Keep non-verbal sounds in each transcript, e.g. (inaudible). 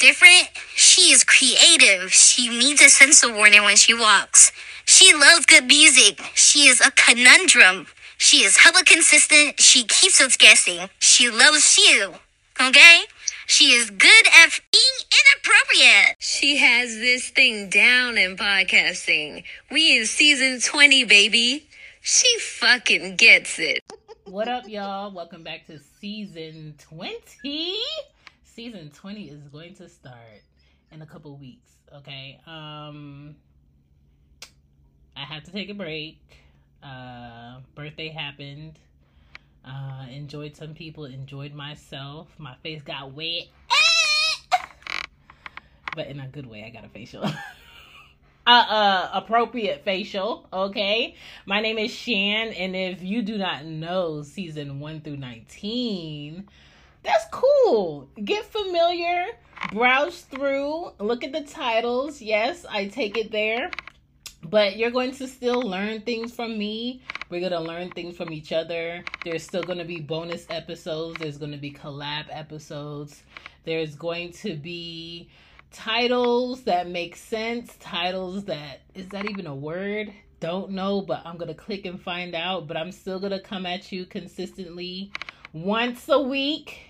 different. She is creative. She needs a sense of warning when she walks. She loves good music. She is a conundrum. She is hella consistent. She keeps us guessing. She loves you. Okay? She is good at being inappropriate. She has this thing down in podcasting. We in season 20, baby. She fucking gets it. What up, y'all? Welcome back to season 20. Season 20 is going to start in a couple weeks, okay? Um I had to take a break. Uh birthday happened. Uh enjoyed some people, enjoyed myself. My face got wet. (laughs) but in a good way, I got a facial. (laughs) uh, uh, appropriate facial. Okay, my name is Chan, and if you do not know season one through nineteen, that's cool. Get familiar, browse through, look at the titles. Yes, I take it there. But you're going to still learn things from me. We're going to learn things from each other. There's still going to be bonus episodes. There's going to be collab episodes. There's going to be titles that make sense, titles that is that even a word? Don't know, but I'm gonna click and find out. But I'm still gonna come at you consistently once a week.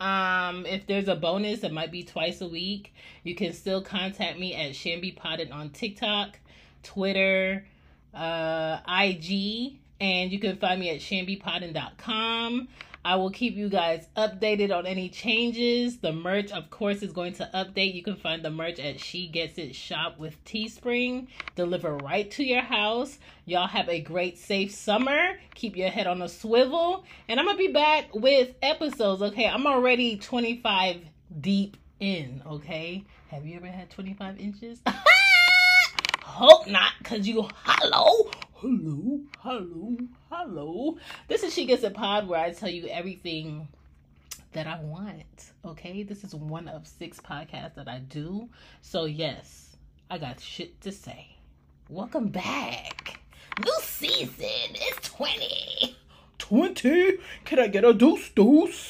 Um, if there's a bonus, it might be twice a week. You can still contact me at Chanbepoddin on TikTok, Twitter, uh, IG, and you can find me at chanbepoddin.com. I will keep you guys updated on any changes. The merch, of course, is going to update. You can find the merch at She Gets It Shop with Teespring. Deliver right to your house. Y'all have a great, safe summer. Keep your head on a swivel. And I'm going to be back with episodes, okay? I'm already 25 deep in, okay? Have you ever had 25 inches? (laughs) Hope not, because you hello hello, hello, hello. This is She Gets It Pod where I tell you everything that I want. Okay, this is one of six podcasts that I do. So, yes, I got shit to say. Welcome back. New season. It's 20. 20? Can I get a deuce deuce?